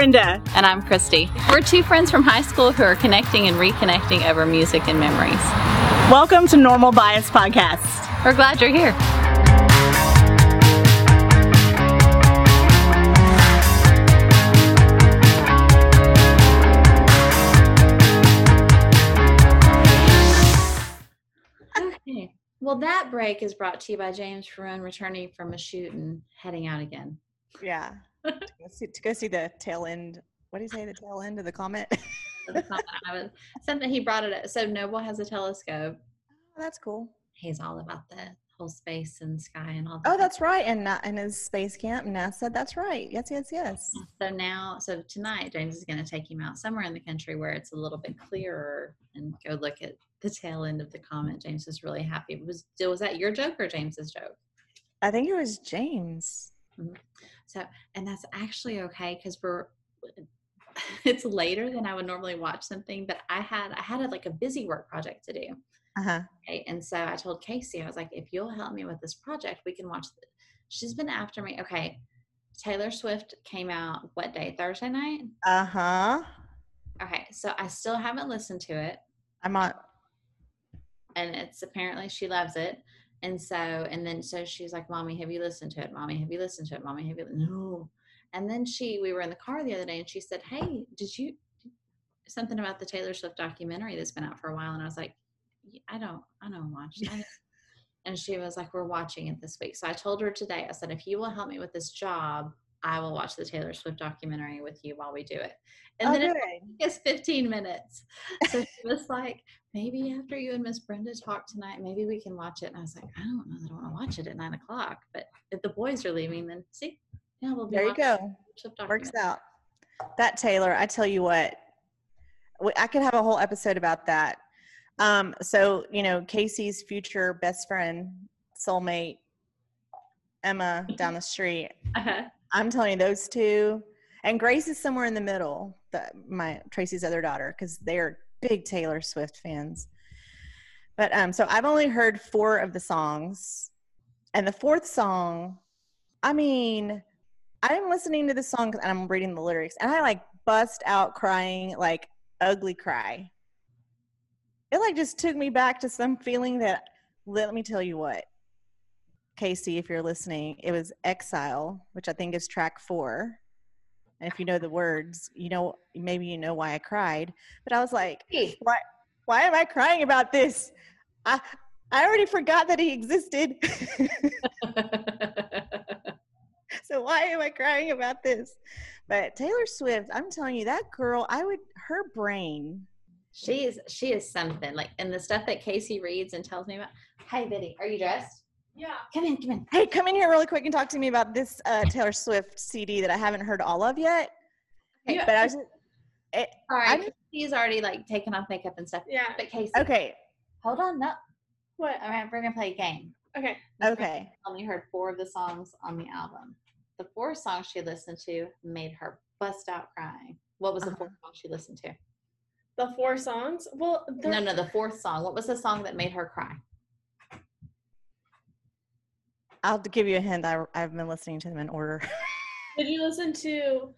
I'm Brenda. And I'm Christy. We're two friends from high school who are connecting and reconnecting over music and memories. Welcome to Normal Bias Podcast. We're glad you're here. Okay. Well, that break is brought to you by James Ferrone returning from a shoot and heading out again. Yeah. To, go see, to go see the tail end. What do you say? The tail end of the comet. the comment I was something he brought it up. So Noble has a telescope. Oh, that's cool. He's all about the whole space and sky and all that. Oh, that's right. And uh, and his space camp, NASA. That's right. Yes, yes, yes. So now, so tonight, James is going to take him out somewhere in the country where it's a little bit clearer and go look at the tail end of the comet. James is really happy. Was was that your joke or James's joke? I think it was James. Mm-hmm. So, and that's actually okay because we're it's later than I would normally watch something, but I had I had a, like a busy work project to do. Uh-huh. Okay, and so I told Casey, I was like, if you'll help me with this project, we can watch. The, she's been after me. Okay, Taylor Swift came out what day? Thursday night. Uh huh. Okay, so I still haven't listened to it. I'm on. And it's apparently she loves it. And so, and then so she's like, "Mommy, have you listened to it? Mommy, have you listened to it? Mommy, have you?" No. And then she, we were in the car the other day, and she said, "Hey, did you something about the Taylor Swift documentary that's been out for a while?" And I was like, "I don't, I don't watch." I and she was like, "We're watching it this week." So I told her today. I said, "If you will help me with this job, I will watch the Taylor Swift documentary with you while we do it." And oh, then good. it us 15 minutes. So she was like, maybe after you and Miss Brenda talk tonight, maybe we can watch it. And I was like, I don't know that I want to watch it at nine o'clock, but if the boys are leaving, then see, yeah, we'll be there. You go. Works out. That Taylor, I tell you what, I could have a whole episode about that. Um, so you know, Casey's future best friend, soulmate, Emma down the street. Uh-huh. I'm telling you, those two, and Grace is somewhere in the middle. The, my Tracy's other daughter, because they're big Taylor Swift fans. But um, so I've only heard four of the songs, and the fourth song, I mean, I'm listening to the song and I'm reading the lyrics, and I like bust out crying, like ugly cry. It like just took me back to some feeling that. Let me tell you what, Casey, if you're listening, it was Exile, which I think is track four. And if you know the words, you know maybe you know why I cried. But I was like, why why am I crying about this? I I already forgot that he existed. so why am I crying about this? But Taylor Swift, I'm telling you, that girl, I would her brain. She is she is something. Like and the stuff that Casey reads and tells me about. Hey Biddy, are you dressed? Yeah. Come in, come in. Hey, come in here really quick and talk to me about this uh, Taylor Swift CD that I haven't heard all of yet. Okay, but I was. It, all right, he's already like taken off makeup and stuff. Yeah. But Casey. Okay. Hold on, no. What? All right, we're gonna play a game. Okay. Okay. Only heard four of the songs on the album. The four songs she listened to made her bust out crying. What was the uh-huh. fourth song she listened to? The four songs? Well, no, no, the fourth song. What was the song that made her cry? I'll give you a hint. I, I've been listening to them in order. Did you listen to?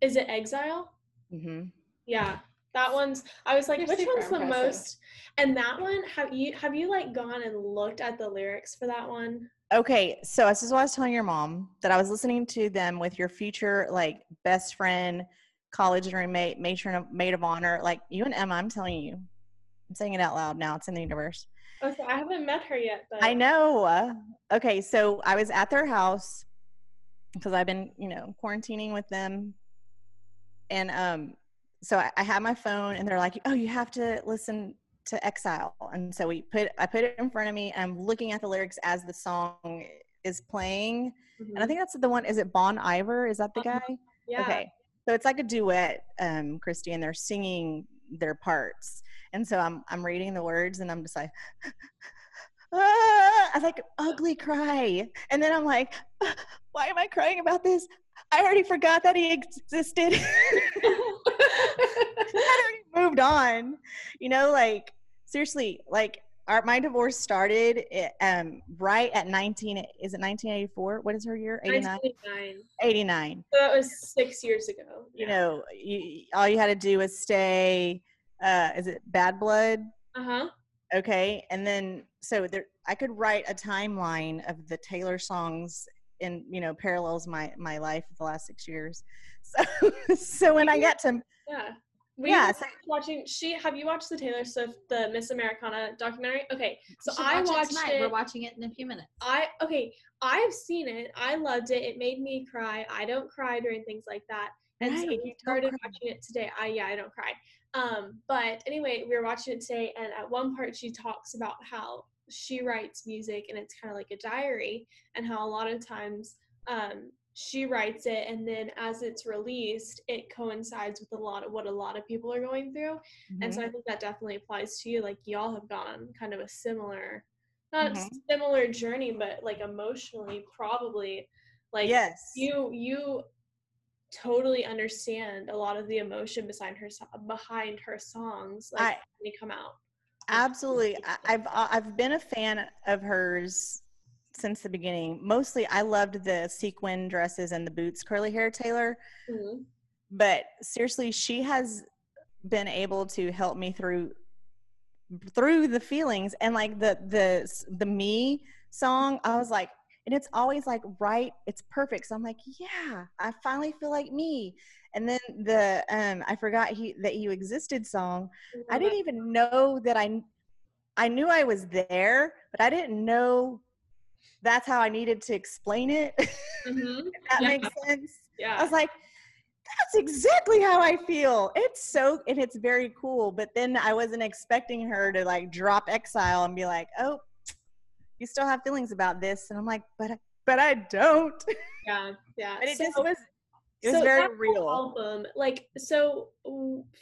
Is it Exile? Mm-hmm. Yeah, that one's. I was like, You're which one's the most? And that one, have you have you like gone and looked at the lyrics for that one? Okay, so this is what I was telling your mom that I was listening to them with your future like best friend, college roommate, matron of maid of honor, like you and Emma. I'm telling you, I'm saying it out loud now. It's in the universe. Okay, I haven't met her yet. But... I know. Okay, so I was at their house because I've been, you know, quarantining with them, and um, so I, I had my phone, and they're like, "Oh, you have to listen to Exile," and so we put I put it in front of me, and I'm looking at the lyrics as the song is playing, mm-hmm. and I think that's the one. Is it Bon Iver? Is that the uh-huh. guy? Yeah. Okay, so it's like a duet, um, Christy, and they're singing their parts and so I'm I'm reading the words and I'm just like ah, I like ugly cry. And then I'm like, why am I crying about this? I already forgot that he existed. I already moved on. You know, like seriously, like our my divorce started eh, um right at 19 is it 1984 what is her year 89 1989. 89 So that was six years ago. you know you, all you had to do was stay uh is it bad blood Uh huh. okay and then so there i could write a timeline of the taylor songs in you know parallels my my life the last six years so so when i got to Yeah. We Yeah, so- watching. She have you watched the Taylor Swift the Miss Americana documentary? Okay, so I watch watched tonight. it. We're watching it in a few minutes. I okay, I've seen it. I loved it. It made me cry. I don't cry during things like that. And so we started watching it today. I yeah, I don't cry. Um, but anyway, we were watching it today, and at one part she talks about how she writes music and it's kind of like a diary, and how a lot of times um, she writes it, and then as it's released, it coincides with a lot of what a lot of people are going through. And so Mhm. I think that definitely applies to you. Like y'all have gone on kind of a similar, not Mhm. similar journey, but like emotionally, probably. Like yes you, you totally understand a lot of the emotion behind her behind her songs, like I- when they come out. Absolutely. I've uh, I've been a fan of hers since the beginning. Mostly I loved the sequin dresses and the boots curly hair Taylor, Mhm. but seriously she has been able to help me through through the feelings and like the the the me song I was like and it's always like right it's perfect so I'm like yeah I finally feel like me and then the um I forgot he that you existed song I didn't even know that I I knew I was there, but I didn't know that's how I needed to explain it. if Mhm. that Yeah. makes sense. yeah I was like, that's exactly how I feel. It's so and it's very cool. But then I wasn't expecting her to like drop exile and be like, oh, you still have feelings about this. And I'm like, but but I don't. Yeah. Yeah. But it So- just was it was so very real. album like so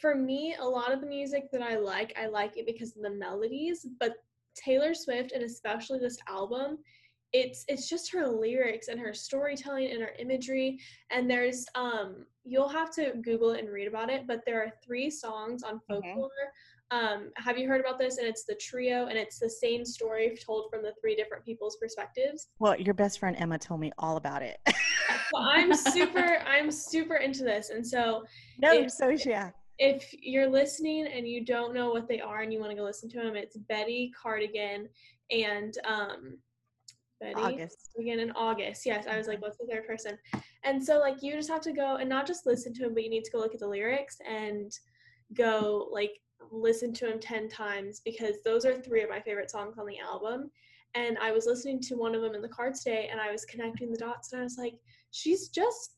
for me a lot of the music that i like i like it because of the melodies but taylor swift and especially this album it's it's just her lyrics and her storytelling and her imagery and there's um you'll have to google it and read about it but there are three songs on Mhm. folklore um have you heard about this and it's the trio and it's the same story told from the three different people's perspectives Well, your best friend Emma told me all about it. so i'm super i'm super into this and so no, It- so yeah. if you're listening and you don't know what they are and you want to go listen to them, it's Betty Cardigan and um, Betty August. Cardigan in August. Yes, I was like, what's the third person? And so like you just have to go and not just listen to them, but you need to go look at the lyrics and go like listen to them 10 times because those are three of my favorite songs on the album. And I was listening to one of them in the car today and I was connecting the dots and I was like, she's just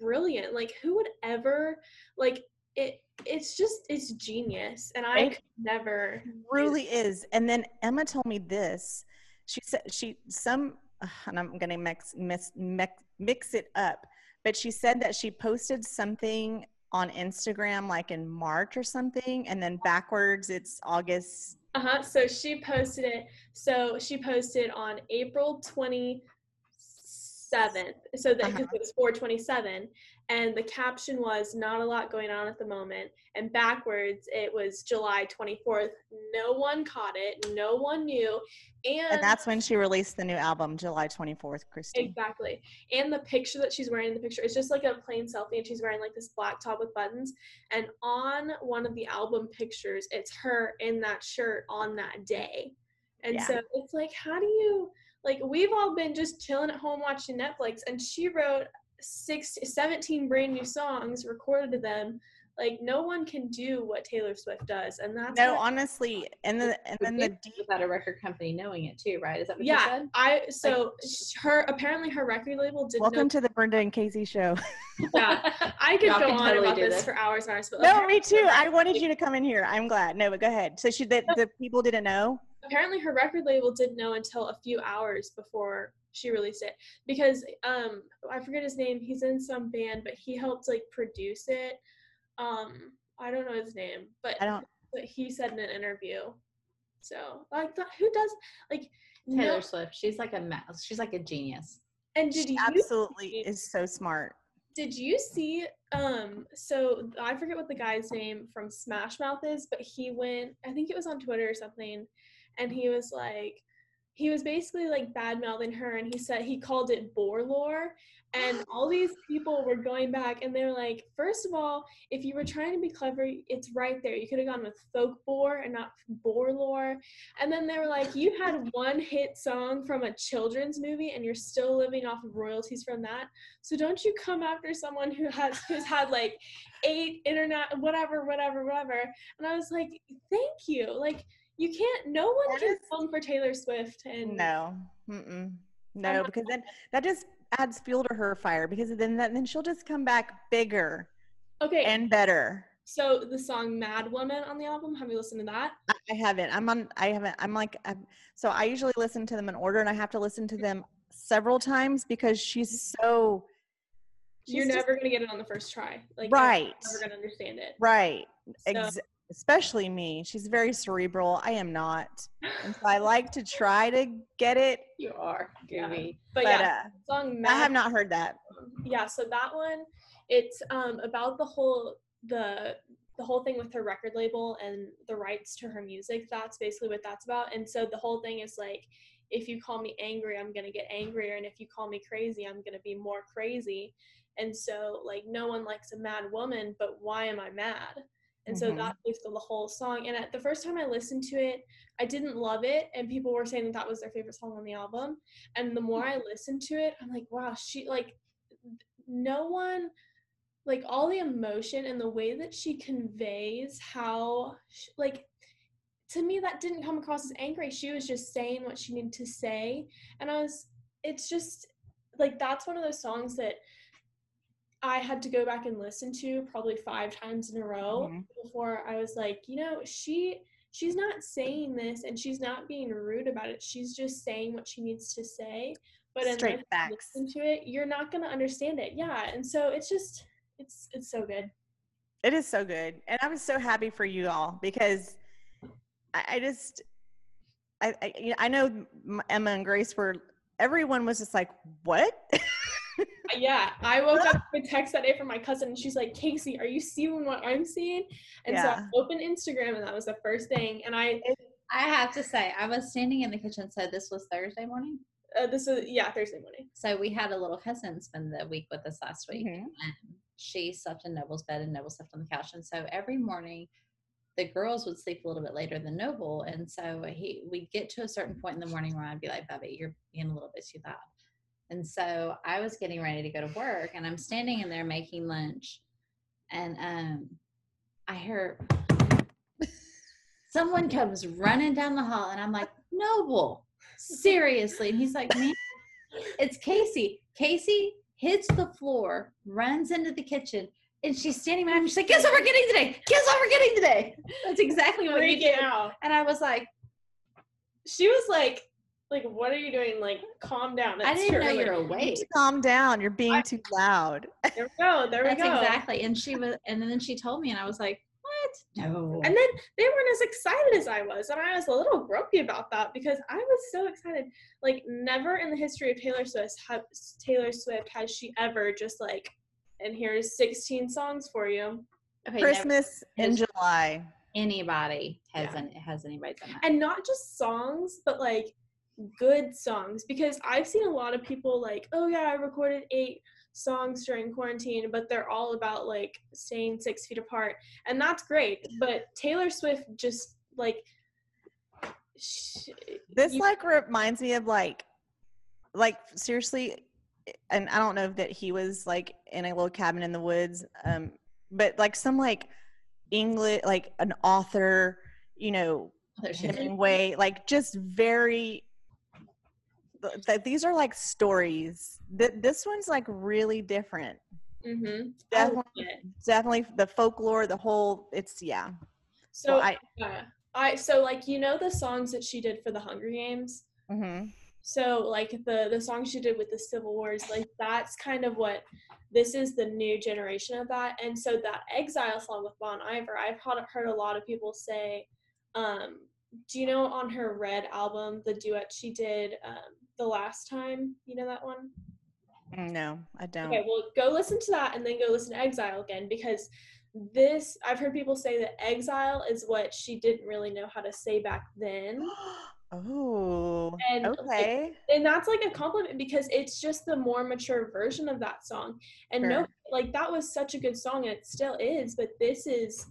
brilliant. Like who would ever like it it's just it's genius and I could never really is. And then Emma told me this. She said she some, and I'm gonna mix mix mix, mix it up, but she said that she posted something on Instagram like in March or something, and then backwards it's August. Uh-huh. So she posted it. So she posted on April 27th. So that because Uh-huh. it was 427. And the caption was not a lot going on at the moment. And backwards it was July 24th. No one caught it. No one knew. And, And that's when she released the new album, July 24th, Christy. Exactly. And the picture that she's wearing in the picture is just like a plain selfie and she's wearing like this black top with buttons. And on one of the album pictures, it's her in that shirt on that day. And Yeah. so it's like, how do you like we've all been just chilling at home watching Netflix and she wrote six 17 brand new songs, recorded to them. Like no one can do what Taylor Swift does. And that's No, honestly, and the and then the deep without a record company knowing it too, right? Is that what you yeah, said? I so sh- her apparently her record label did welcome to the Brenda and Casey show. Yeah, I could Y'all go on totally about this, this. for hours and hours. But no, me too. I wanted you to come in here. I'm glad. No, but go ahead. So she the, the people didn't know. Apparently, her record label didn't know until a few hours before she released it because um I forget his name. He's in some band, but he helped like produce it. Um, I don't know his name, but I don't. but he said in an interview. So like, who does like Taylor no? Swift. She's like a mouse. She's like a genius. And did She you absolutely see- is so smart. Did you see um so I forget what the guy's name from Smash Mouth is, but he went I think it was on Twitter or something and he was like he was basically like bad mouthing her and he said he called it bore lore and all these people were going back and they were like first of all if you were trying to be clever it's right there. You could have gone with folk bore and not bore lore. And then they were like you had one hit song from a children's movie and you're still living off of royalties from that? So don't you come after someone who has who's had like eight internet whatever whatever whatever. And i was like thank you. Like you can't no one That can is- come for taylor swift and No, Mm-mm. no, because then that just adds fuel to her fire. Because then that then she'll just come back bigger okay and better. so the song mad woman on the album have you listened to that I haven't. I'm on. I haven't. I'm like. I'm, so I usually listen to them in order, and I have to listen to them several times because she's so. you're she's just- never gonna get it on the first try like you're right, never gonna understand it right. So- Ex- especially me. She's very cerebral. I am not, and so I like to try to get it. You are Yeah. But, But yeah uh, song mad I have not heard that. yeah so that one it's um about the whole the the whole thing with her record label and the rights to her music that's basically what that's about and so the whole thing is like if you call me angry i'm gonna get angrier and if you call me crazy i'm gonna be more crazy and so like no one likes a mad woman but why am i mad and so Mhm. that's basically the whole song. And at the first time i listened to it i didn't love it and people were saying that that was their favorite song on the album. And the more i listened to it i'm like wow she like no one like all the emotion and the way that she conveys how sh- like to me that didn't come across as angry. She was just saying what she needed to say. And i was it's just like that's one of those songs that i had to go back and listen to probably five times in a row Mhm. before i was like you know she she's not saying this and she's not being rude about it she's just saying what she needs to say but Straight unless you listen to it you're not going to understand it yeah and so it's just it's it's so good It is so good, and I was so happy for you all because I, I just, I, I, you know, I know Emma and Grace were. Everyone was just like, "What?" yeah i woke up with a text that day from my cousin and she's like casey are you seeing what i'm seeing and so i opened instagram and that was the first thing and i I have to say, I was standing in the kitchen. So this was Thursday morning. uh, this is yeah thursday morning So we had a little cousin spend the week with us last week. Mhm. And she slept in Noble's bed and Noble slept on the couch. And so every morning the girls would sleep a little bit later than Noble. And so he we'd get to a certain point in the morning where I'd be like, Bubby, you're being a little bit too loud. And so I was getting ready to go to work and I'm standing in there making lunch and um I hear someone comes running down the hall and I'm like, Noble, seriously. And he's like, man, it's Casey. Casey hits the floor, runs into the kitchen, and she's standing behind me. She's like, guess what we're getting today? Guess what we're getting today? That's exactly what he freaking did. out And I was like, she was like like what are you doing like calm down I It's didn't know you're early." You need awake. calm down. You're being too loud. there we go there we That's go exactly. And she was, and then she told me, and I was like, what? No. And then they weren't as excited as I was, and I was a little grumpy about that because I was so excited. Like never in the history of Taylor Swift, ha- Taylor Swift has she ever just like, and here's 16 songs for you, okay, never- Christmas in July. anybody has Yeah. an, has anybody done that? and not just songs, but like good songs. Because I've seen a lot of people like, oh yeah, I recorded eight songs during quarantine, but they're all about like staying six feet apart, and that's great. But Taylor Swift just like. sh- This you- like reminds me of like, like seriously, and I don't know that he was like in a little cabin in the woods, um, but like some like English, like an author, you know, There's your- Hemingway, like just very. Th- th- these are like stories. Th- this one's like really different. Mm-hmm. Definitely, definitely the folklore, the whole. It's yeah. So I- yeah, I so like you know the songs that she did for the Hunger Games. hmm So like the the song she did with the Civil Wars, like that's kind of what this is the new generation of that. And so that Exile song with Bon Iver, I've heard, heard a lot of people say, um, do you know on her Red album the duet she did um, the last time? You know that one? No, I don't. Okay, well, go listen to that and then go listen to Exile again because this I've heard people say that exile is what she didn't really know how to say back then. Oh, And, like, okay. and that's like a compliment because it's just the more mature version of that song and no like that was such a good song and it still is but this is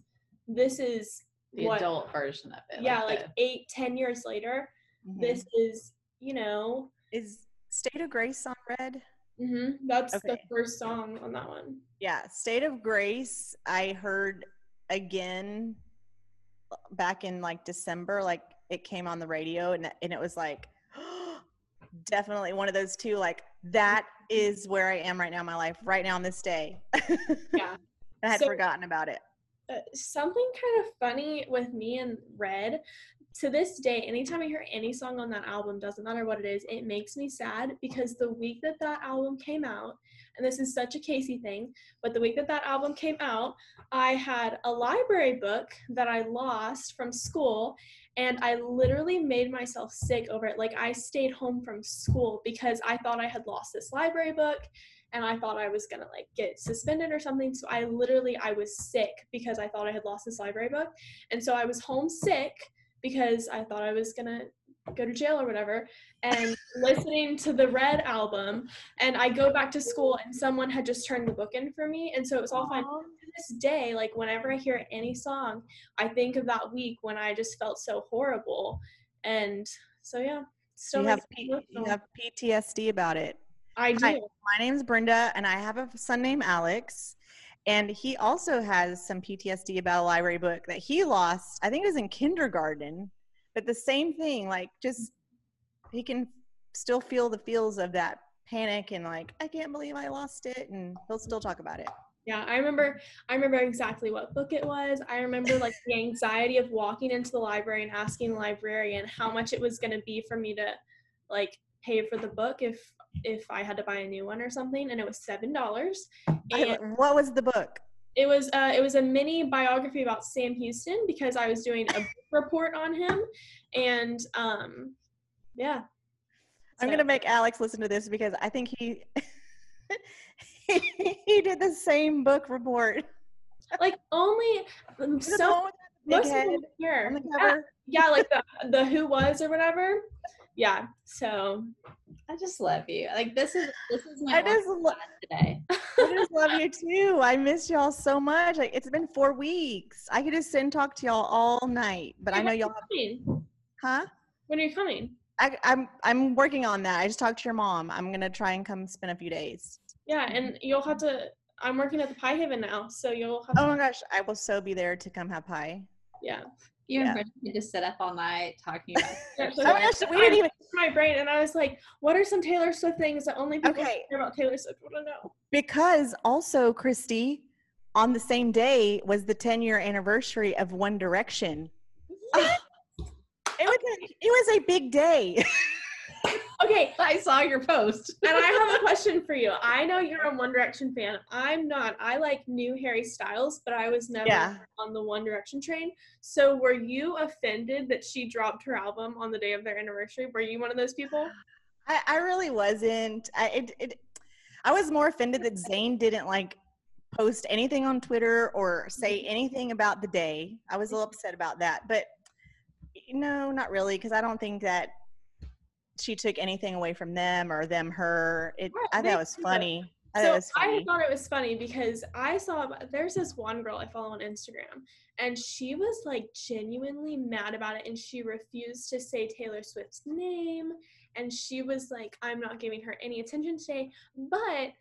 this is The what adult version of it. yeah like the- eight ten years later Mhm. this is you know is State of Grace on Red. hmm that's the first song on that one Yeah, State of Grace. I heard again back in like December. Like it came on the radio, and and it was like definitely one of those two. Like that is where I am right now in my life, right now on this day. Yeah. I had So- forgotten about it. uh, something kind of funny with me and Red. To this day, anytime I hear any song on that album, doesn't matter what it is, it makes me sad because the week that that album came out, and this is such a Casey thing, but the week that that album came out, I had a library book that I lost from school, and I literally made myself sick over it. Like I stayed home from school because I thought I had lost this library book and I thought I was gonna like get suspended or something. So I literally I was sick because I thought I had lost this library book, and so I was homesick because I thought I was gonna go to jail or whatever. And listening to the Red album, and I go back to school, and someone had just turned the book in for me, and so it was all fine. To this day, like whenever I hear any song, I think of that week when I just felt so horrible, and so yeah. Still you have P- you have PTSD about it. I do. Hi. My name's Brenda, and I have a son named Alex. And he also has some PTSD about a library book that he lost. I think it was in kindergarten, but the same thing. Like, just he can still feel the feels of that panic and like, I can't believe I lost it, and he'll still talk about it. Yeah, I remember I remember exactly what book it was. I remember like the anxiety of walking into the library and asking the librarian how much it was going to be for me to like pay for the book if if I had to buy a new one or something and it was $7. What was the book? it was uh it was a mini biography about Sam Houston because I was doing a book report on him and um yeah. I'm gonna make Alex listen to this because I think he he did the same book report. like only um, Is it the so one with the most of them Yeah, yeah, like the the who was or whatever. Yeah. So I just love you. Like this is this is my I just lo- today. I just love you too. I miss y'all so much. Like it's been four weeks. I could just sit and talk to y'all all night, but I know y'all coming? huh? When are you coming? I, I'm I'm working on that. I just talked to your mom. I'm gonna try and come spend a few days. Yeah, and you'll have to. I'm working at the Pie Haven now, so you'll have. Oh my gosh, I will so be there to come have pie. yeah. You Yeah. and could just sit up all night talking about Yeah, so Oh my we didn't even my brain, and I was like, "What are some Taylor Swift things that only people Okay. who care about Taylor Swift want to know?" because also Christy, on the same day was the 10 year anniversary of One Direction. Yeah. It was a, it was a big day. Okay, I saw your post. and I have a question for you. I know you're a One Direction fan. I'm not. I like new Harry Styles, but I was never Yeah. on the One Direction train. So were you offended that she dropped her album on the day of their anniversary? Were you one of those people? I, I really wasn't. I it, it I was more offended that Zayn didn't like post anything on Twitter or say mm-hmm. anything about the day. I was a little mm-hmm. upset about that, but no, not really, because I don't think that she took anything away from them or them her. It Right, I thought it was funny. I so was I thought it was funny because I saw there's this one girl I follow on Instagram and she was like genuinely mad about it and she refused to say Taylor Swift's name and she was like I'm not giving her any attention today but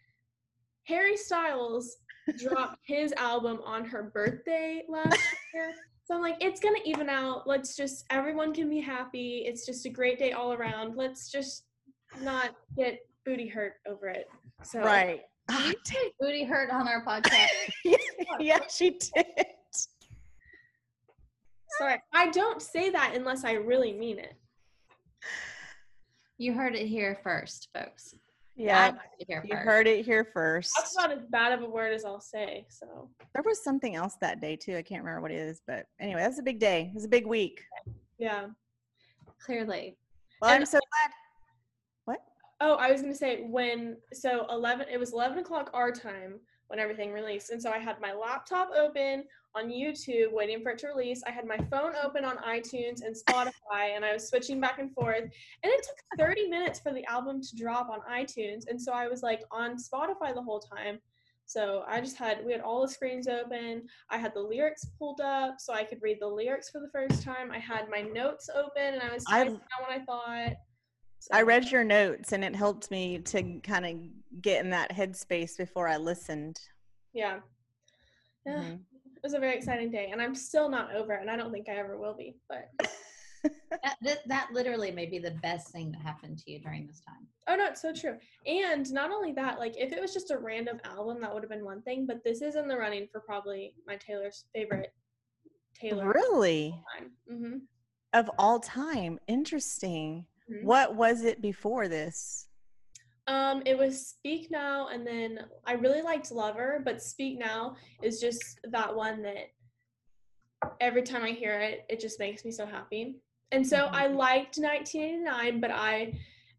Harry Styles dropped his album on her birthday last year so I'm like it's going to even out let's just everyone can be happy it's just a great day all around let's just not get booty hurt over it so right. Ah, You say booty hurt on our podcast. yeah, she did. Sorry, I don't say that unless I really mean it. You heard it here first, folks. Yeah, I heard it here you first. heard it here first. That's about as bad of a word as I'll say. So There was something else that day too. I can't remember what it is, but anyway, that's a big day. It was a big week. yeah. Clearly. Well, And- I'm so glad. What? Oh, I was gonna say when so eleven. It was eleven o'clock our time when everything released. And so I had my laptop open on YouTube waiting for it to release. I had my phone open on iTunes and Spotify and I was switching back and forth. And it took 30 minutes for the album to drop on iTunes. And so I was like on Spotify the whole time. So I just had we had all the screens open. I had the lyrics pulled up so I could read the lyrics for the first time. I had my notes open and I was I- typing out what I thought. So, I read your notes and it helped me to kind of get in that headspace before I listened. yeah. Yeah. Mhm. It was a very exciting day and I'm still not over it and I don't think I ever will be. But That, that, that literally may be the best thing that happened to you during this time. Oh no, it's so true. And not only that, like if it was just a random album, that would have been one thing. But this is in the running for probably my Taylor's favorite Taylor Really? time. hmm Of all time. Interesting. Mhm. What was it before this? Um, it was Speak Now, and then I really liked Lover, but Speak Now is just that one that every time I hear it, it just makes me so happy. And so I liked 1989, but I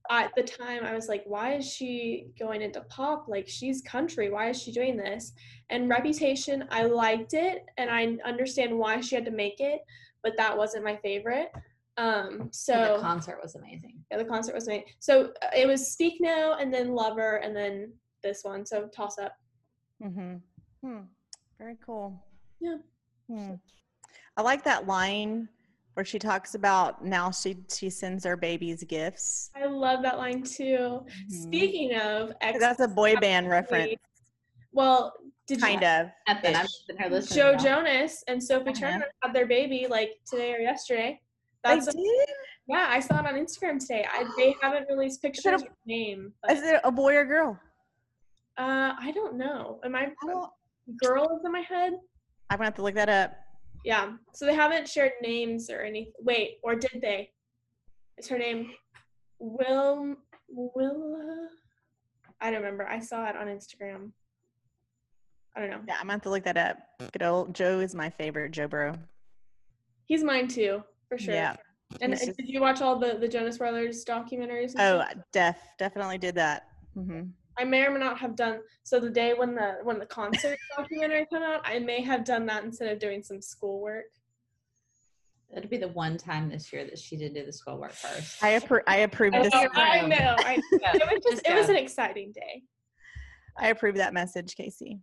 at the time I was like, why is she going into pop? Like she's country. Why is she doing this? And Reputation, I liked it, and I understand why she had to make it, but that wasn't my favorite. Um, But so the concert was amazing. yeah, the concert was made. So uh, it was Speak Now and then Lover and then this one. So toss up. Mm-hmm. Hmm. Very cool. Yeah. Hmm. I like that line where she talks about now she she sends her babies gifts. I love that line too. Mhm. Speaking of, ex- That's a boy band reference, well, did you kind of. At that, I'm Ish. sitting here listening. Joe now. Jonas and Sophie Uh-huh. Turner had their baby like today or yesterday. They That's did? yeah, I saw it on Instagram today. I, they haven't released pictures a- name, Is it a boy or girl? uh, I don't know. Am I I girl is in my head? I'm gonna have to look that up. Yeah. So they haven't shared names or anything. Wait, or did they? Is her name Will Willa? I don't remember. I saw it on Instagram. I don't know. Yeah, I'm gonna have to look that up. Good old Joe is my favorite. Joe Bro. He's mine too, for sure. Yeah. And just- did you watch all the the Jonas Brothers documentaries? and Oh, def definitely did that. hmm I may or may not have done. So the day when the when the concert documentary came out, I may have done that instead of doing some schoolwork. It'll be the one time this year that she didn't do the schoolwork first. I appro- I approve I this. know. I, know, I, it was just Just it was an exciting day. I approve that message, Casey.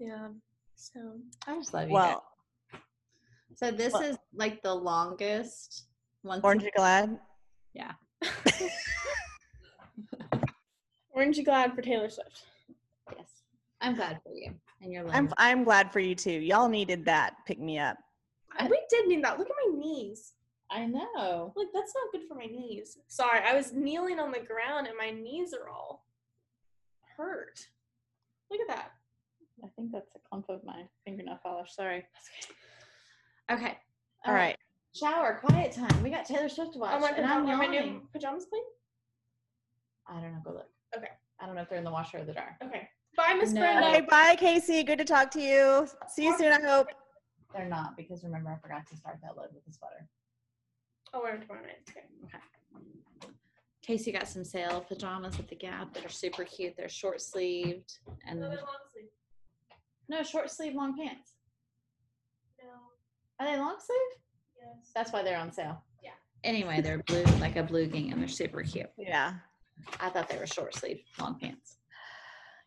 Yeah. So I just love you. Well, guys. So this is like the longest one. aren't glad? Yeah. Orange glad for Taylor Swift? Yes. I'm glad for you and your I'm. I'm glad for you too. Y'all needed that pick me up. We did need that. Look at my knees. I know. Like that's not good for my knees. Sorry, I was kneeling on the ground and my knees are all hurt. Look at that. I think that's a clump of my fingernail polish. Sorry. Okay. All uh, right. Shower, quiet time. We got Taylor Swift to watch. Oh my and I'm god, are my new pajamas clean? I don't know. Go look. Okay. I don't know if they're in the washer or the dryer. Okay. Bye, Miss No. Brenda. Okay, bye, Casey. Good to talk to you. See you soon. I hope. They're not because remember I forgot to start that load with the sweater. I'll wear them tomorrow night. Okay. Casey got some sale pajamas at the Gap that are super cute. They're short sleeved and No, they're long sleeve. no short sleeve long pants. No. Are they long sleeve? Yes. That's why they're on sale. Yeah. Anyway, they're blue like a blue gingham. And they're super cute. Yeah, I thought they were short sleeve long pants.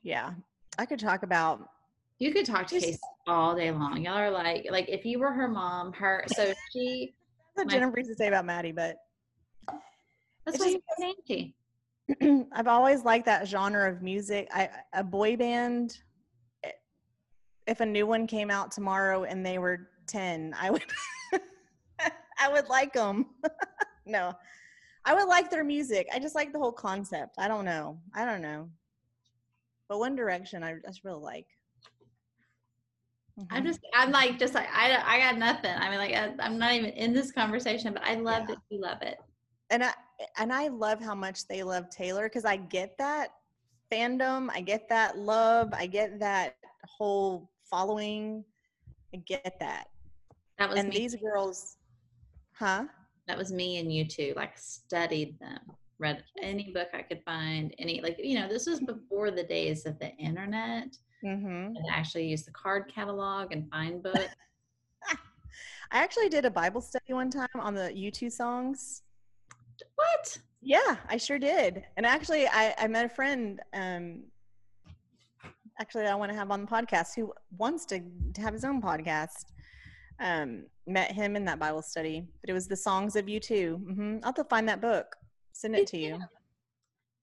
yeah. I could talk about. You could talk to Just- Casey all day long. Y'all are like like if you were her mom, her so she What My- Jennifer used to say about Maddie, but that's It's why just- you're Nancy. I've always liked that genre of music. I a boy band. If a new one came out tomorrow and they were ten, I would, I would like them. no, I would like their music. I just like the whole concept. I don't know. I don't know. But One Direction, I just really like. I'm Mhm. just I'm like just like I I got nothing. I mean like I, I'm not even in this conversation, but I love Yeah. that you love it. and I and I love how much they love Taylor because I get that fandom, I get that love, I get that whole following, I get that. That was And me. these girls, huh? that was me and you too. Like studied them, read any book I could find. Any like you know this was before the days of the internet. Mm-hmm. and actually use the card catalog and find books. I actually did a Bible study one time on the U2 songs. what? Yeah, I sure did. And actually, I, I met a friend. Um, actually, I want to have on the podcast who wants to, to have his own podcast. Um, met him in that Bible study, but it was the songs of U2. hmm I'll have to find that book, send it to you.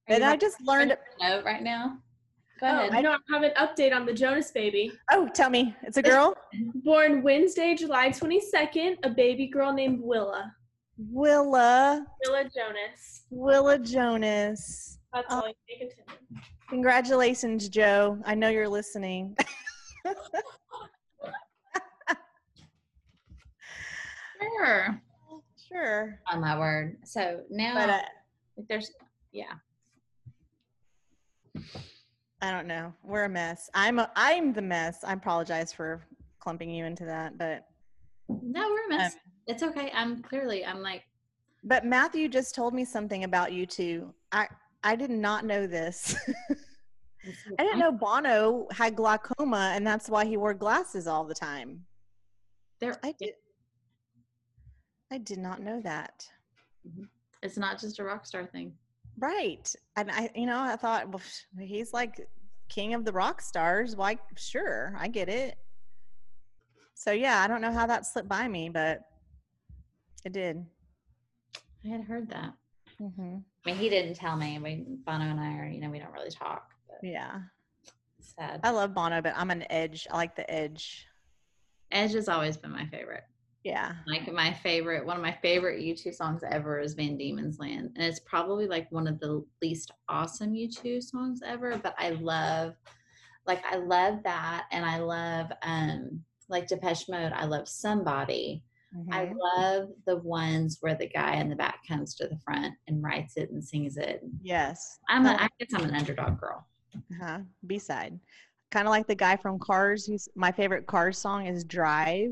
And I just learned. note right now. Go Oh, ahead. I don't have an update on the Jonas baby. Oh, tell me, it's a girl. Born Wednesday, July 22nd, a baby girl named Willa. Willa, Willa Jonas. Willa Jonas. That's all continue. Congratulations, Joe. I know you're listening. Sure. sure. On my word. So now But uh, there's yeah. I don't know. We're a mess. I'm a, I'm the mess. I apologize for clumping you into that, but No, we're a mess. Um, it's okay. I'm clearly I'm like but Matthew just told me something about U2. I I did not know this. I didn't know Bono had glaucoma and that's why he wore glasses all the time. there I did I did not know that. it's not just a rock star thing. Right. And I you know, I thought well he's like king of the rock stars. Why sure, I get it. So yeah, I don't know how that slipped by me, but it did. I had heard that. hmm I mean, he didn't tell me. We Bono and I are, you know, we don't really talk. But Yeah. sad. I love Bono, but I'm an edge. I like the edge. Edge has always been my favorite. Yeah. Like my favorite, one of my favorite U2 songs ever is Van Diemen's Land. And it's probably like one of the least awesome U2 songs ever, but I love like I love that and I love um like Depeche Mode, I love somebody. I Mhm. love the ones where the guy in the back comes to the front and writes it and sings it. yes. I'm a, Oh. Guess I'm an underdog girl. Uh-huh. B side. Kind of like the guy from Cars who's my favorite Cars song is Drive.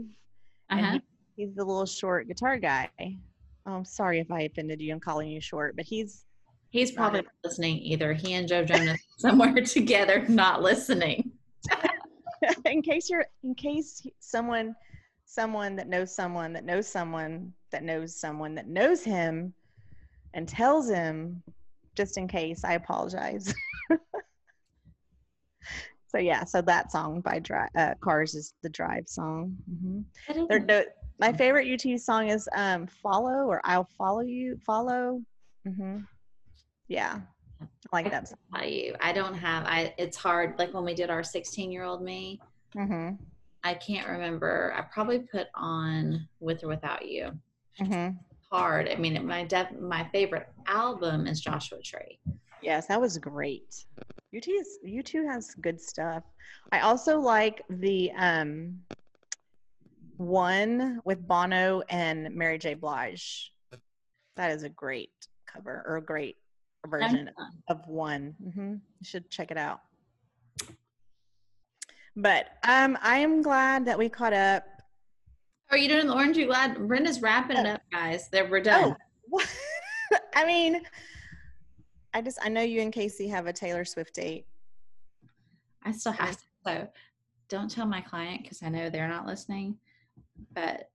Uh-huh. he, he's the little short guitar guy. Oh, I'm sorry if I offended you in calling you short, but he's He's probably not listening either. He and Joe Jonas somewhere together, not listening. in case you're in case someone someone that knows someone that knows someone that knows someone that knows him and tells him just in case i apologize so yeah so that song by Dri- uh, cars is the drive song hmm I don't They're know. no, my favorite U2 song is um follow or i'll follow you follow hmm yeah i like that song. How you? I don't have. I. It's hard. Like when we did our 16 year old me, Mm-hmm. I can't remember. I probably put on with or without you. hmm Hard. I mean, my def, my favorite album is Joshua Tree. Yes, that was great. U2 is U2 has good stuff. I also like the um one with Bono and Mary J. Blige. That is a great cover or a great version of one. hmm You should check it out. But um, I am glad that we caught up. Are you doing the orange? You glad? Brenda's wrapping it Oh. up, guys. That we're done. Oh, I mean, I just I know you and Casey have a Taylor Swift date. I still have to. So don't tell my client because I know they're not listening. But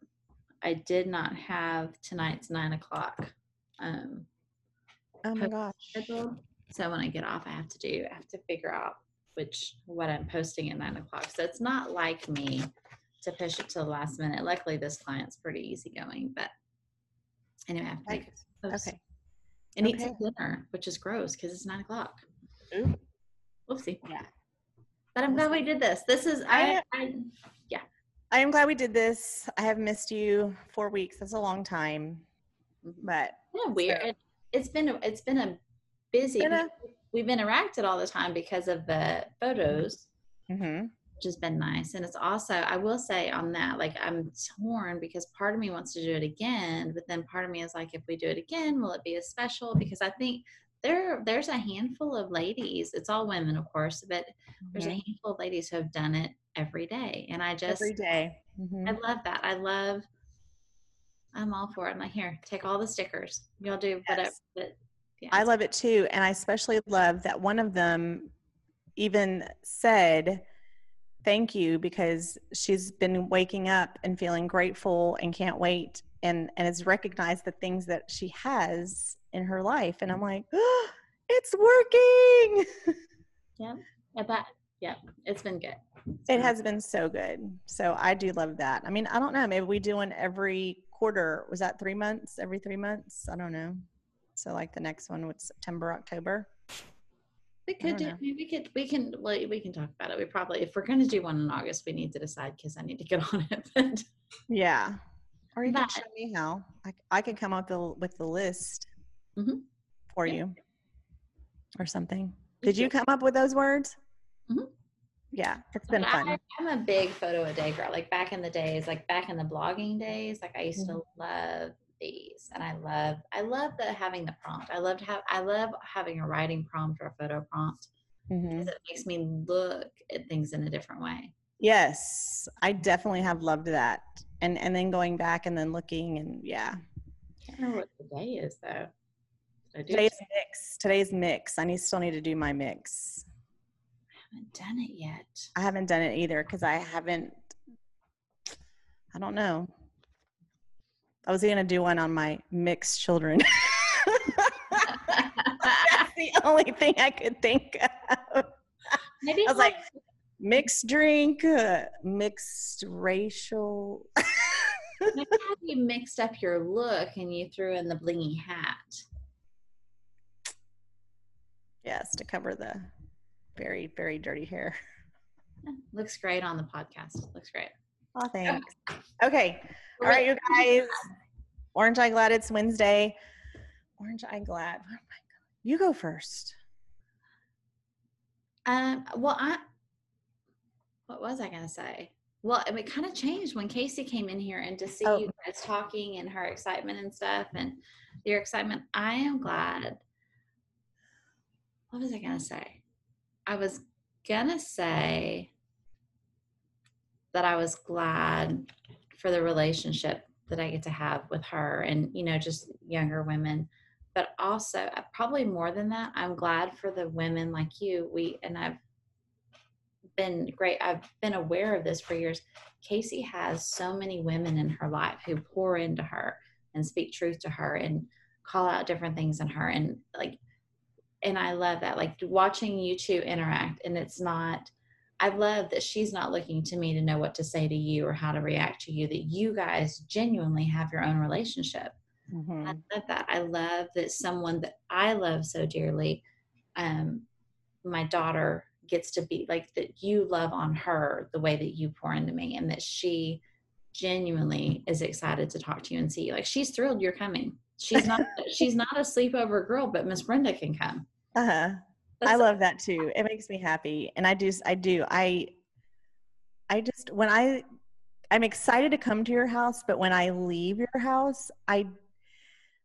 I did not have tonight's nine o'clock um, Oh my gosh. schedule. So when I get off, I have to do. I have to figure out which what I'm posting at nine o'clock. So it's not like me to push it to the last minute. Luckily, this client's pretty easygoing. But anyway, I have to make a post Okay. and eat okay. some dinner, which is gross because it's nine o'clock. Ooh. Whoopsie. Yeah. But I'm glad we did this. This is I, I I am glad we did this. I have missed you four weeks. That's a long time, but yeah, weird. So- It, it's been a, it's been a busy. Been a- we've interacted all the time because of the photos, mm-hmm. which has been nice. And it's also I will say on that, like I'm torn because part of me wants to do it again, but then part of me is like, if we do it again, will it be as special? Because I think there there's a handful of ladies. It's all women, of course, but there's a handful of ladies who have done it every day, and I just every day. Mhm. I love that. I love. I'm all for it. I'm like, here, take all the stickers. Y'all do whatever. Yes. But yeah, I love it too, and I especially love that one of them even said thank you because she's been waking up and feeling grateful and can't wait and and has recognized the things that she has in her life and i'm like oh, it's working Yeah. That yeah, it's been good. It's it been- has been so good so i do love that i mean i don't know maybe we do one every quarter was that three months every three months i don't know so like the next one was september october We could do. know. We could. We can. Well, we can talk about it. We probably, if we're going to do one in August, we need to decide because I need to get on it. But yeah or you can show me how i, I could come up the, with the list Mhm. for Yeah. you or something did you come up with those words Mhm. yeah it's been fun I, I'm a big photo a day girl. Like back in the days, like back in the blogging days, like I used to Mm-hmm. love these, and I love, I love the having the prompt. I loved have, I love having a writing prompt or a photo prompt Mhm. because it makes me look at things in a different way. yes i definitely have loved that and and then going back and then looking and yeah can't remember what the day is though. I today's mix today's mix i need still need to do my mix I haven't done it yet. i haven't done it either because i haven't i don't know i was gonna do one on my mixed children that's the only thing i could think of Maybe I was like, mixed drink, uh, mixed racial. maybe you mixed up your look and you threw in the blingy hat. yes, to cover the very, very dirty hair. Looks great on the podcast. Looks great. Oh, thanks. Okay. All right, you guys. Orange Eye Glad it's Wednesday. Orange Eye Glad. Oh my God. You go first. Um, well, I, what was I going to say? Well, it kind of changed when Casey came in here and to see Oh. you guys talking and her excitement and stuff and your excitement. I am glad. What was I going to say? I was to say that I was glad for the relationship that I get to have with her and, you know, just younger women but also uh, probably more than that i'm glad for the women like you. We and i've been great i've been aware of this for years. Casey has so many women in her life who pour into her and speak truth to her and call out different things in her and like and i love that like watching you two interact and it's not i love that she's not looking to me to know what to say to you or how to react to you that you guys genuinely have your own relationship Mhm. I love that. I love that someone that I love so dearly, um, my daughter gets to be like that. You love on her the way that you pour into me, and that she genuinely is excited to talk to you and see you. Like she's thrilled you're coming. She's not. she's not a sleepover girl, but Miss Brenda can come. Uh-huh. I That's- love that too. It makes me happy. And I do I do. I I just when I I'm excited to come to your house, but when I leave your house, I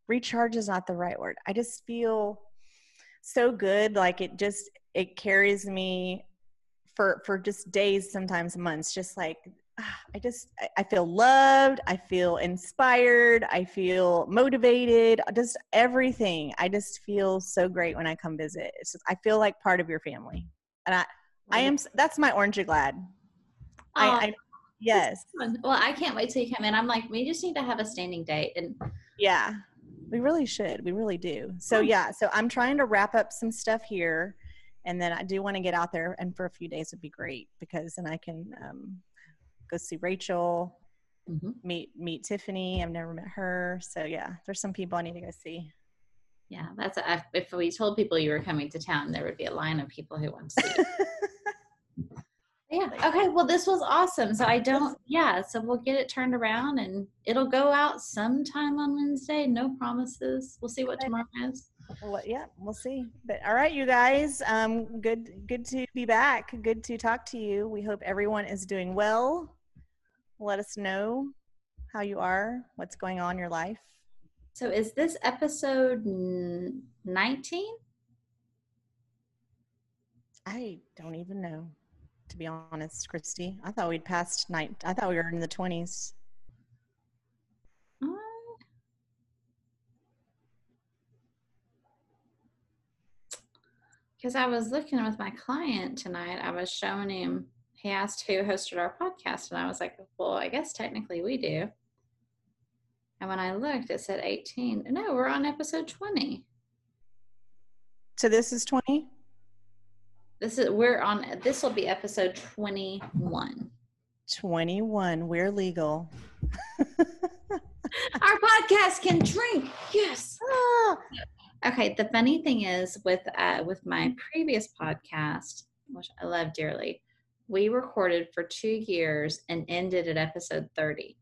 recharge is not the right word. I just feel so good like it just it carries me for for just days sometimes months just like I just I- I feel loved, I feel inspired, I feel motivated, just everything. I just feel so great when I come visit. It's just, I feel like part of your family. And I I am that's my orange and glad. I, Aw, I yes. Well, I can't wait till you come in. I'm like, we just need to have a standing date, and Yeah, we really should. We really do. So yeah, so I'm trying to wrap up some stuff here, and then I do want to get out there, and for a few days would be great because then I can um, go see Rachel, Mhm. meet meet Tiffany. I've never met her, so yeah, there's some people I need to go see. yeah, that's a, if we told people you were coming to town, there would be a line of people who want to see you. Yeah. Okay. Well, this was awesome. So I don't, yeah. So we'll get it turned around and it'll go out sometime on Wednesday. No promises. We'll see what tomorrow is. well, yeah, we'll see. But all right, you guys, um, good good to be back. Good to talk to you. We hope everyone is doing well. Let us know how you are, what's going on in your life. So is this episode 19? I don't even know, to be honest, Christy. I thought we'd passed night. I thought we were in the twenties. Uh, because I was looking with my client tonight. I was showing him he asked who hosted our podcast, and I was like, well, I guess technically we do. And when I looked, it said 18. No, we're on episode 20. So this is 20? This is we're on this will be episode 21. 21. We're legal. Our podcast can drink. Yes. Ah, Okay, the funny thing is with uh with my previous podcast, which I love dearly, we recorded for 2 years and ended at episode 30.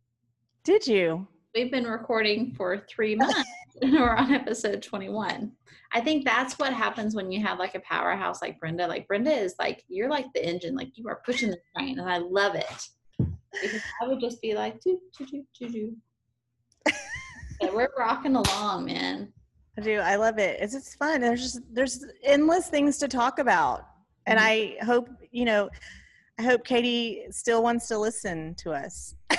did you? We've been recording for 3 months and we're on episode 21. I think that's what happens when you have like a powerhouse like Brenda. Like Brenda is like you're like the engine, like you are pushing the train and I love it. Because I would just be like doo doo doo doo doo. We're rocking along, man. I do. I love it. It's just fun. There's just there's endless things to talk about. And Mhm. I hope, you know, I hope Katie still wants to listen to us. I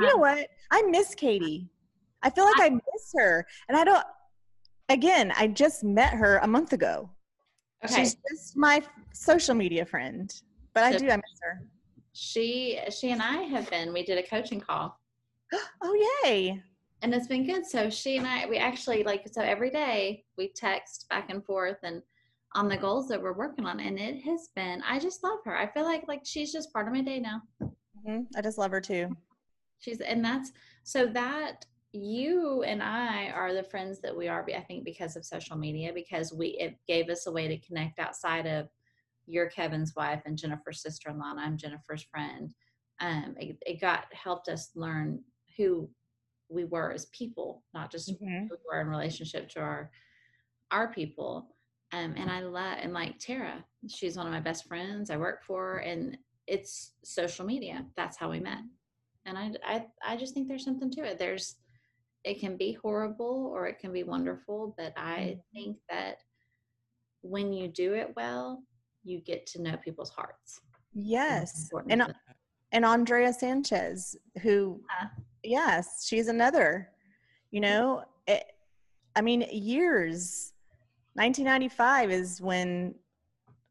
you know um, what? I miss Katie. I feel like I miss her. And I don't again, I just met her a month ago. Okay. She's just my social media friend. But I So- do I miss her. she she and I have been we did a coaching call Oh yay. and it's been good. So she and I we actually like so every day we text back and forth and on the goals that we're working on and it has been I just love her. I feel like like she's just part of my day now. Mhm. I just love her too. She's and that's so that you and I are the friends that we are I think because of social media because we it gave us a way to connect outside of you're Kevin's wife and Jennifer's sister-in-law and I'm Jennifer's friend. Um it, it got helped us learn who we were as people, not just Mhm. who we were in relationship to our our people. Um, and I love and like Tara, she's one of my best friends. I work for, and it's social media. That's how we met. And I, I, I just think there's something to it. There's, it can be horrible or it can be wonderful, but I think that when you do it well, you get to know people's hearts. Yes. And and Andrea Sanchez, who, Uh. yes, she's another. You know, it, I mean, years. 1995 is when,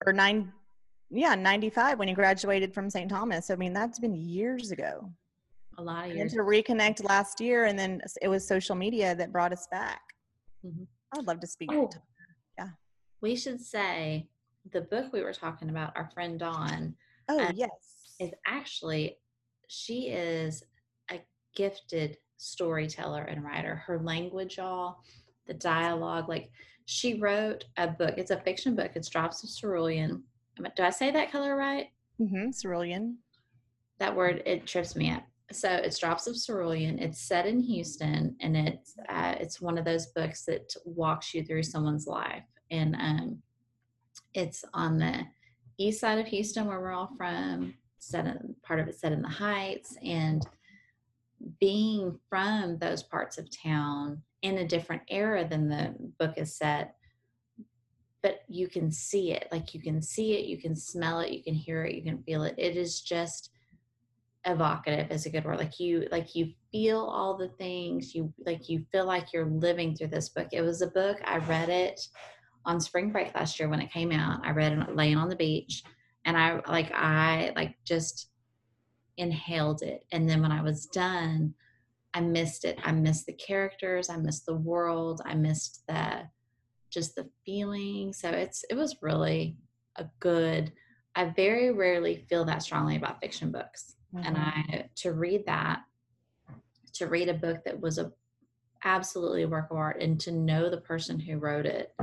or nine, yeah, 95 when he graduated from St. Thomas. I mean, that's been years ago. a lot of And years. to reconnect last year, and then it was social media that brought us back. Mhm. I'd love to speak. Oh, to- we should say the book we were talking about, our friend Dawn, Oh, Uh, yes. is actually she is a gifted storyteller and writer her language y'all the dialogue like she wrote a book it's a fiction book it's drops of cerulean do i say that color right Mm-hmm. Cerulean. that word it trips me up so it's drops of cerulean it's set in houston and it's uh, it's one of those books that walks you through someone's life and um it's on the east side of houston where we're all from set in part of it set in the heights and being from those parts of town in a different era than the book is set but you can see it like you can see it you can smell it you can hear it you can feel it. It is just evocative is a good word like you like you feel all the things you like you feel like you're living through this book. It was a book i read it on spring break last year when it came out. I read it laying on the beach and i like i like just inhaled it. And then when i was done i missed it. I missed the characters. I missed the world. I missed the just the feeling. So it's it was really a good i very rarely feel that strongly about fiction books. And Mhm. I to read that, to read a book that was a absolutely a work of art, and to know the person who wrote it,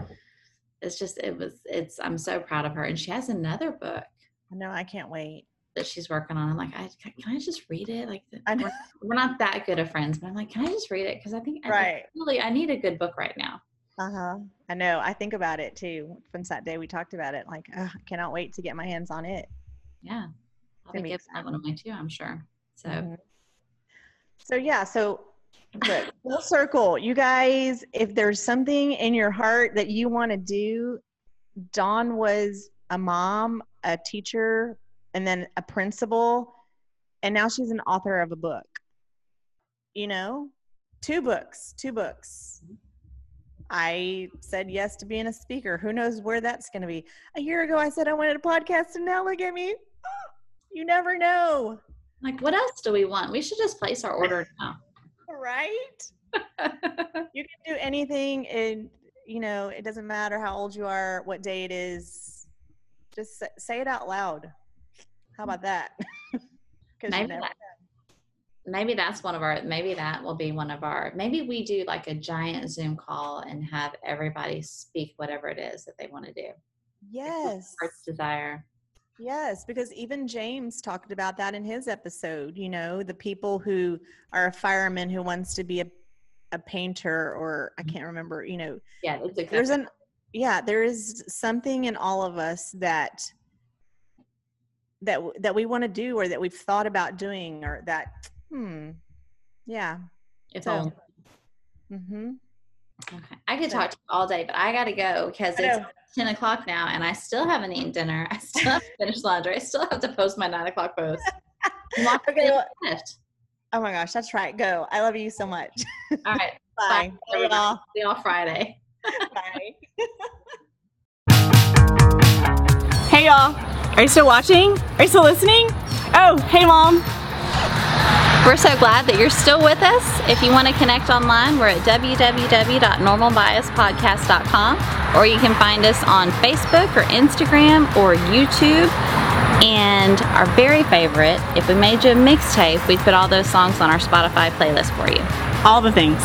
it's just it was it's I'm so proud of her, and she has another book. No. I can't wait. That she's working on. I'm like, I, can I just read it? Like, we're, we're not that good of friends, but I'm like, can I just read it? Because I think I, Right. really I need a good book right now. Uh huh. I know. I think about it too. Since that day we talked about it, like, I cannot wait to get my hands on it. Yeah, I'll be giving that one away too. I'm sure. So Mhm. So yeah. So look, full circle. You guys, if there's something in your heart that you want to do, Dawn was a mom, a teacher, and then a principal, and now she's an author of a book. You know, two books, two books. I said yes to being a speaker. Who knows where that's going to be? A year ago, I said I wanted a podcast, and now look at me. you never know, Like, what else do we want? We should just place our order now. right? You can do anything, and you know it doesn't matter how old you are, what day it is. Just say it out loud. How about that? maybe that, maybe that's one of our maybe that will be one of our maybe we do like a giant zoom call and have everybody speak whatever it is that they want to do Yes. heart's desire Yes, because even James talked about that in his episode. You know, the people who are a fireman who wants to be a, a painter, or I mm-hmm. can't remember, you know, yeah it's a there's an, yeah, there is something in all of us that, that, that we want to do or that we've thought about doing or that, hmm, yeah. if so- only. Mm-hmm. okay i could talk to you all day but i gotta go because it's 10 o'clock now and i still haven't eaten dinner i still have to finish laundry i still have to post my 9 o'clock post Okay, well- Oh my gosh, that's right. Go. I love you so much. all right Bye. Bye, Love y'all. see y'all friday Bye. Hey y'all, are you still watching? Are you still listening? Oh, hey mom. We're so glad that you're still with us. If you want to connect online, we're at www.normalbiaspodcast.com or you can find us on Facebook or Instagram or YouTube. And our very favorite, if we made you a mixtape, we'd put all those songs on our Spotify playlist for you. All the things.